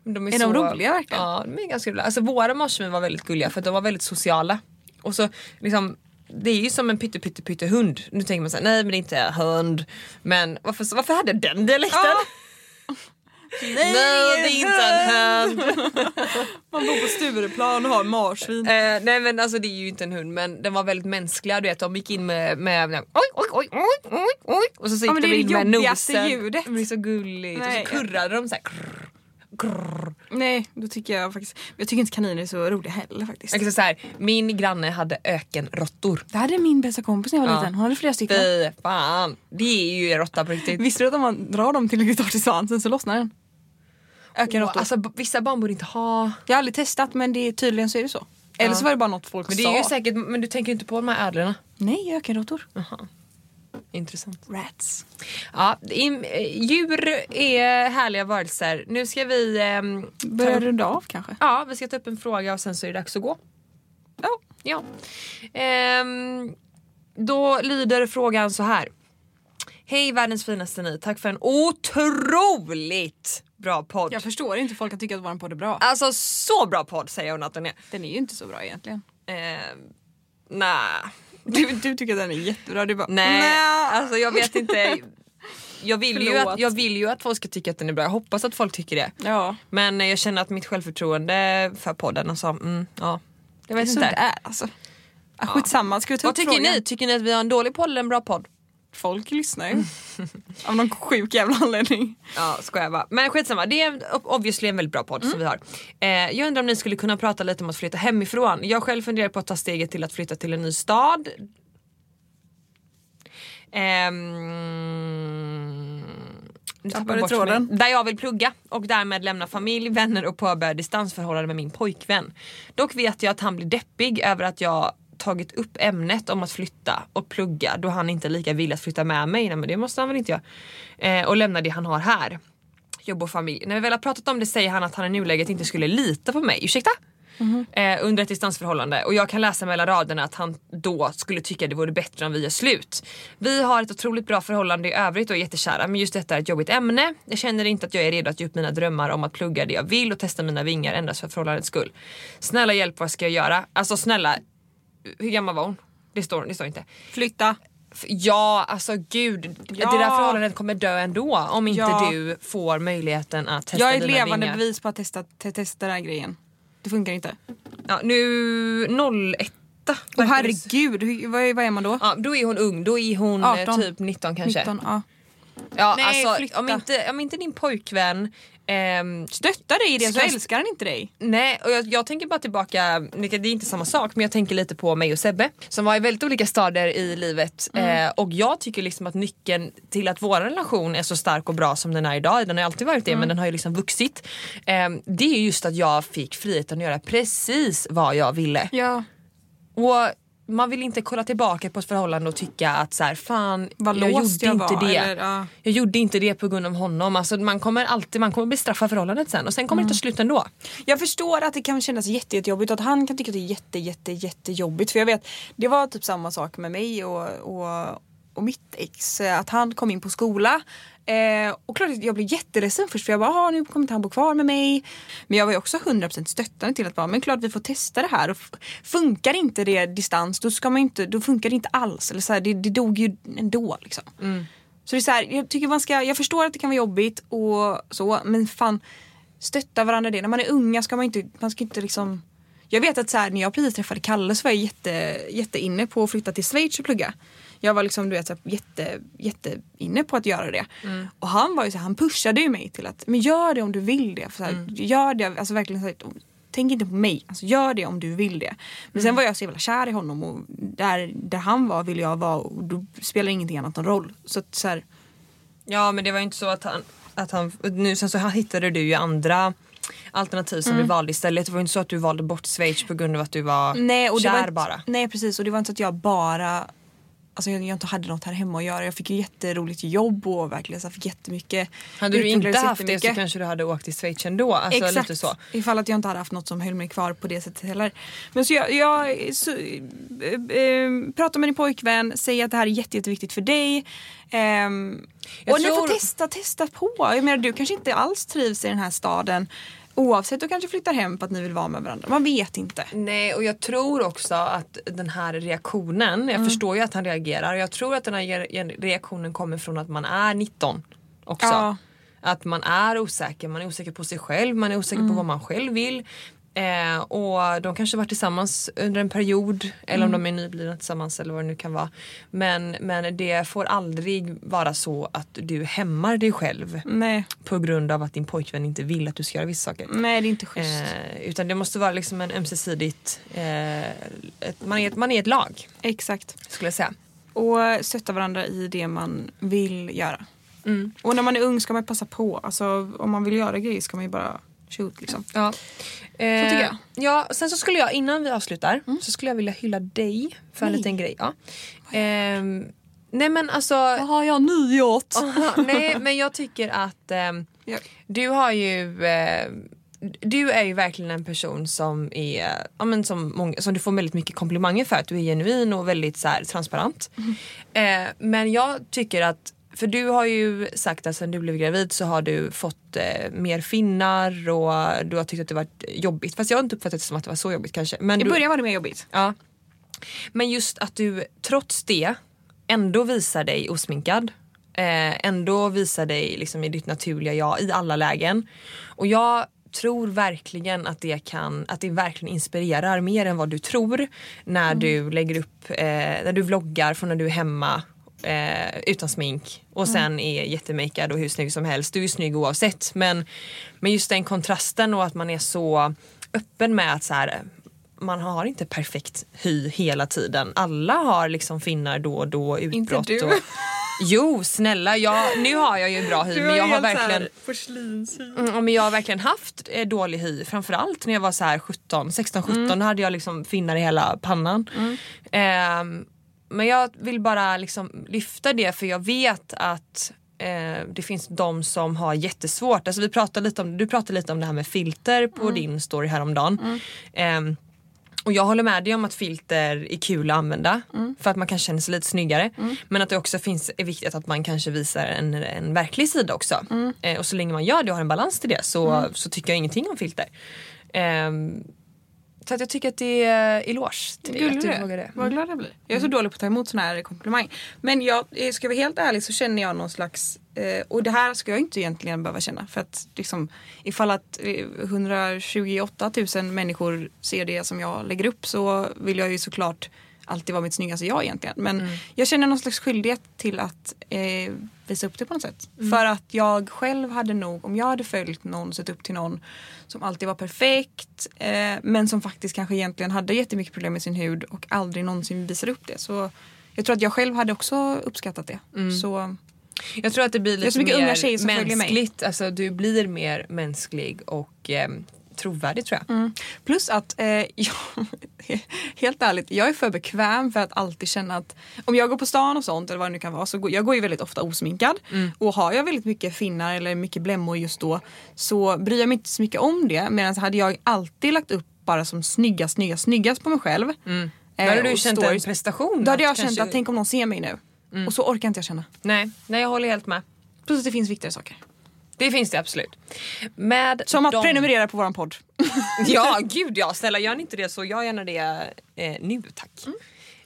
De Är de roliga verkligen? Ja, de är ganska roliga. Alltså våra marsvin var väldigt gulliga för att de var väldigt sociala. Och så liksom det är ju som en pytte pytte pytte hund. Nu tänker man såhär, nej men det är inte hund. Men varför, varför hade den dialekten? Nej, nej det är inte en hund. Man bor på Stureplan och har marsvin. Eh, nej men alltså det är ju inte en hund men den var väldigt mänskliga. Du vet de gick in med, med oj oj oj oj oj oj och så, så gick men de in med nosen. ljudet. Det är så gulligt. Nej. Och så kurrade de såhär. Krr, krr. Nej, då tycker jag faktiskt... Jag tycker inte kaniner är så roliga heller faktiskt. Jag så här, min granne hade ökenråttor. Det här är min bästa kompis när jag var Ja. liten. Hon hade flera stycken. Fy fan. Det är ju en råtta på riktigt. Visste du att om man drar dem tillräckligt hårt i svansen så lossnar den? Ökenråttor. Alltså, vissa barn borde inte ha... jag har aldrig testat men det är, tydligen så är det så. Eller Ja. så var det bara något folk Men det sa. är ju säkert, men du tänker inte på de här ödlorna? Nej, ökenråttor. Intressant. Rats. Ja, im- eh, djur är härliga varelser. Nu ska vi... Börjar ta, runda av kanske? ja, vi ska ta upp en fråga och sen så är det dags att gå. Ja. Ja. Ehm, då lyder frågan så här. Hej världens finaste ni, tack för en otroligt bra podd. Jag förstår inte folk kan tycka att vår podd är bra. Alltså så bra podd säger hon att den är. Den är ju inte så bra egentligen. Ehm, nej. Du, du tycker att den är jättebra. Du bara, Nej, alltså jag vet inte. Jag vill, ju att, jag vill ju att folk ska tycka att den är bra, jag hoppas att folk tycker det. Ja. Men eh, jag känner att mitt självförtroende för podden, alltså, mm, ja. Jag vet Så inte. där alltså. Ja. Skitsamma, ska vi ta Vad upp tycker frågan? ni? Tycker ni att vi har en dålig podd eller en bra podd? Folk lyssnar ju. Av någon sjuk jävla anledning. Ja, skojar bara. Men skitsamma, det är obviously en väldigt bra podd Mm. som vi har. Eh, jag undrar om ni skulle kunna prata lite om att flytta hemifrån. Jag själv funderar på att ta steget till att flytta till en ny stad. Ehm, tappade tråden. mig. Där jag vill plugga och därmed lämna familj, vänner och påbörja distansförhållande med min pojkvän. Dock vet jag att han blir deppig över att jag tagit upp ämnet om att flytta och plugga då han inte är lika villig att flytta med mig. Nej, men det måste han väl inte göra. Eh, och lämna det han har här. Jobb och familj. När vi väl har pratat om det säger han att han i nuläget inte skulle lita på mig. Ursäkta? Eh, under ett distansförhållande och jag kan läsa mellan raderna att han då skulle tycka det vore bättre om vi gör slut. Vi har ett otroligt bra förhållande i övrigt och är jättekära men just detta är ett jobbigt ämne. Jag känner inte att jag är redo att ge upp mina drömmar om att plugga det jag vill och testa mina vingar endast för förhållandets skull. Snälla hjälp vad ska jag göra? Alltså snälla, hur gammal var hon? Det står, det står inte. Flytta. Ja, alltså gud. Ja. Det där förhållandet kommer dö ändå om inte Ja. du får möjligheten att testa Jag är ett levande vingar. bevis på att testa, te- testa den här grejen. Det funkar inte. Ja, nu 01 Titta! Åh herregud, hur, vad, är, vad är man då? Ja, då är hon ung, då är hon eh, 18. typ 19 kanske. 19, ja. Ja, Nej, alltså, flytta. om, inte, om inte din pojkvän ehm, Stöttar dig i det så Ska- älskar han inte dig. Nej, och jag, jag tänker bara tillbaka, det är inte samma sak men jag tänker lite på mig och Sebbe som var i väldigt olika stadier i livet Mm. eh, och jag tycker liksom att nyckeln till att vår relation är så stark och bra som den är idag, den har alltid varit det Mm. men den har ju liksom vuxit. Eh, det är just att jag fick friheten att göra precis vad jag ville. Ja. Och man vill inte kolla tillbaka på ett förhållande och tycka att så här, fan Vad jag gjorde jag inte var, det. eller, ja. Jag gjorde inte det på grund av honom. Alltså, man kommer alltid man kommer bestraffa förhållandet sen och sen kommer det ta slut ändå. Jag förstår att det kan kännas jätte, jättejobbigt och att han kan tycka att det är jätte, jätte, jättejobbigt. För jag vet, det var typ samma sak med mig och, och, och mitt ex. eh, Att han kom in på skola. Eh, och klart att jag blev jätteledsen först för jag bara, "Ah, nu kommer inte han bo kvar med mig. Men jag var ju också 100% stöttande till att bara, men klart vi får testa det här. Och funkar inte det distans då, ska man inte, då funkar det inte alls. Eller så här, det, det dog ju ändå liksom. Så det är så här, jag tycker man ska, jag förstår att det kan vara jobbigt och så men fan stötta varandra det. När man är unga ska man inte, man ska inte liksom jag vet att så här, när jag precis träffade Kalle så var jag jätte, jätte inne på att flytta till Schweiz och plugga. Jag var liksom du vet, så här, jätte, jätte inne på att göra det. Och han var ju så här, han pushade ju mig till att men gör det om du vill det. För så här, Gör det, alltså verkligen så här, Tänk inte på mig, alltså, gör det om du vill det. Men sen var jag så jävla kär i honom och där, där han var ville jag vara och då spelar ingenting annat någon roll. Så att så här, Ja men det var ju inte så att han, att han nu sen så hittade du ju andra alternativ som du valde istället. Det var ju inte så att du valde bort Schweiz på grund av att du var Nej, och kär var inte, bara. Nej precis och det var inte så att jag bara Alltså jag, jag inte hade något här hemma att göra. Jag fick ju jätteroligt jobb och verkligen så fick jättemycket. Hade du inte haft det så kanske du hade åkt till Schweiz ändå. Alltså Exakt, lite så. ifall att jag inte hade haft något som höll mig kvar på det sättet heller. Men så jag, jag så, äh, äh, pratar med din pojkvän, säg att det här är jätte, jätteviktigt för dig. Ehm, och ni tror- får testa, testa på. Jag menar du kanske inte alls trivs i den här staden. Oavsett, du kanske flyttar hem för att ni vill vara med varandra. Man vet inte. Nej och jag tror också att den här reaktionen, jag förstår ju att han reagerar och jag tror att den här reaktionen kommer från att man är 19 också. Ja. Att man är osäker, man är osäker på sig själv, man är osäker på vad man själv vill. Eh, och de kanske varit tillsammans under en period eller om de är nyblivna tillsammans eller vad det nu kan vara. Men, men det får aldrig vara så att du hämmar dig själv Nej, på grund av att din pojkvän inte vill att du ska göra vissa saker. nej det är inte schysst. Eh, utan det måste vara liksom en ömsesidigt, eh, ett, man, är, ett- man är ett lag Exakt. skulle jag säga. Och stötta varandra i det man vill göra. Mm. Och när man är ung ska man passa på. Alltså om man vill göra grejer ska man ju bara shoot liksom. Ja. Eh, tycker jag. Ja, sen så skulle jag innan vi avslutar så skulle jag vilja hylla dig för en Nej. liten grej. Ja. Ehm, nej men alltså, har jag nu gjort? nej men jag tycker att Ja. du har ju eh, du är ju verkligen en person som är, ja, men som, många, som du får väldigt mycket komplimanger för att du är genuin och väldigt så här, transparent. Eh, men jag tycker att, för du har ju sagt att sen du blev gravid så har du fått eh, mer finnar och du har tyckt att det varit jobbigt. Fast jag har inte uppfattat det som att det var så jobbigt kanske. Men I du, början var det mer jobbigt. Ja. Men just att du trots det ändå visar dig osminkad. Eh, ändå visar dig liksom i ditt naturliga jag i alla lägen. Och jag tror verkligen att det kan, att det verkligen inspirerar mer än vad du tror när du lägger upp, eh, när du vloggar från när du är hemma eh, utan smink och sen är jättemakad och hur snygg som helst. Du är ju snygg oavsett men, men just den kontrasten och att man är så öppen med att så här, man har inte perfekt hy hela tiden. Alla har liksom finnar då och då, utbrott. du. Och, jo snälla, jag, nu har jag ju bra hy men jag har verkligen porslinshy. Mm, men jag har verkligen haft eh, dålig hy. Framförallt när jag var så här 17, 16, 17 hade jag liksom finnar i hela pannan. Ehm, men jag vill bara liksom lyfta det för jag vet att eh, det finns de som har jättesvårt. Alltså vi pratade lite om, du pratade lite om det här med filter på din story häromdagen. Ehm, och jag håller med dig om att filter är kul att använda för att man kan känna sig lite snyggare. Men att det också finns, är viktigt att man kanske visar en, en verklig sida också. Eh, och så länge man gör det och har en balans till det så, så tycker jag ingenting om filter. Ehm, Så att jag tycker att det är eloge till dig att du vågar det. Vad glad jag blir. Jag är så dålig på att ta emot såna här komplimang. Men jag, eh, ska jag vara helt ärlig så känner jag någon slags, eh, och det här ska jag inte egentligen behöva känna. För att liksom, ifall att eh, 128 000 människor ser det som jag lägger upp så vill jag ju såklart alltid vara mitt snyggaste jag egentligen. Men jag känner någon slags skyldighet till att eh, visa upp det på något sätt. För att jag själv hade nog, om jag hade följt någon, sett upp till någon som alltid var perfekt eh, men som faktiskt kanske egentligen hade jättemycket problem med sin hud och aldrig någonsin visade upp det. Så jag tror att jag själv hade också uppskattat det. Så Jag tror att det blir lite mer unga mänskligt. Alltså, du blir mer mänsklig och eh, trovärdig tror jag. Plus att, eh, jag, helt ärligt, jag är för bekväm för att alltid känna att om jag går på stan och sånt eller vad det nu kan vara så går, jag går ju väldigt ofta osminkad. Och har jag väldigt mycket finnar eller mycket blämmor just då så bryr jag mig inte så mycket om det. Medan hade jag alltid lagt upp bara som snygga, snygga, snyggast på mig själv. Då hade du känt en prestation. Då hade jag att känt kanske- att tänk om någon ser mig nu. Och så orkar inte jag känna. Nej, nej, jag håller helt med. Plus att det finns viktigare saker. Det finns det absolut. Med Som att de- prenumerera på våran podd. Ja, gud ja. Snälla gör ni inte det så gör gärna det eh, nu tack.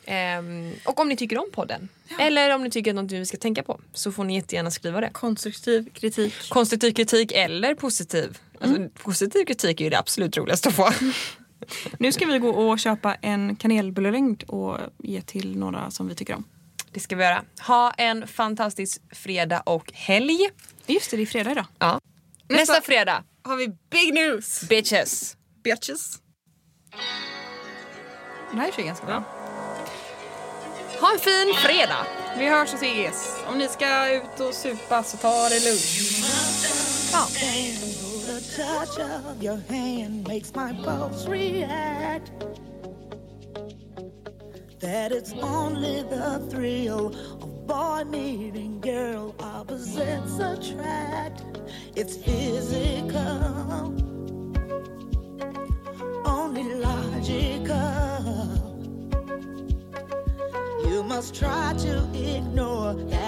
Ehm, och om ni tycker om podden eller om ni tycker att något vi ska tänka på så får ni jättegärna skriva det. Konstruktiv kritik. Konstruktiv kritik eller positiv. Alltså, Positiv kritik är ju det absolut roligaste att få. Nu ska vi gå och köpa en kanelbullelängd och ge till några som vi tycker om. Det ska vi göra. Ha en fantastisk fredag och helg. Just det, det är fredag idag. Ja. Nästa, Nästa- fredag, Har vi big news! bitches. Bitches. Det här är ganska bra. Ha en fin fredag. Vi hörs och ses. Om ni ska ut och supa så ta det lugnt. Ja. The touch of your hand makes my pulse react. That it's only the thrill of boy meeting girl opposites attract. It's physical, only logical. You must try to ignore that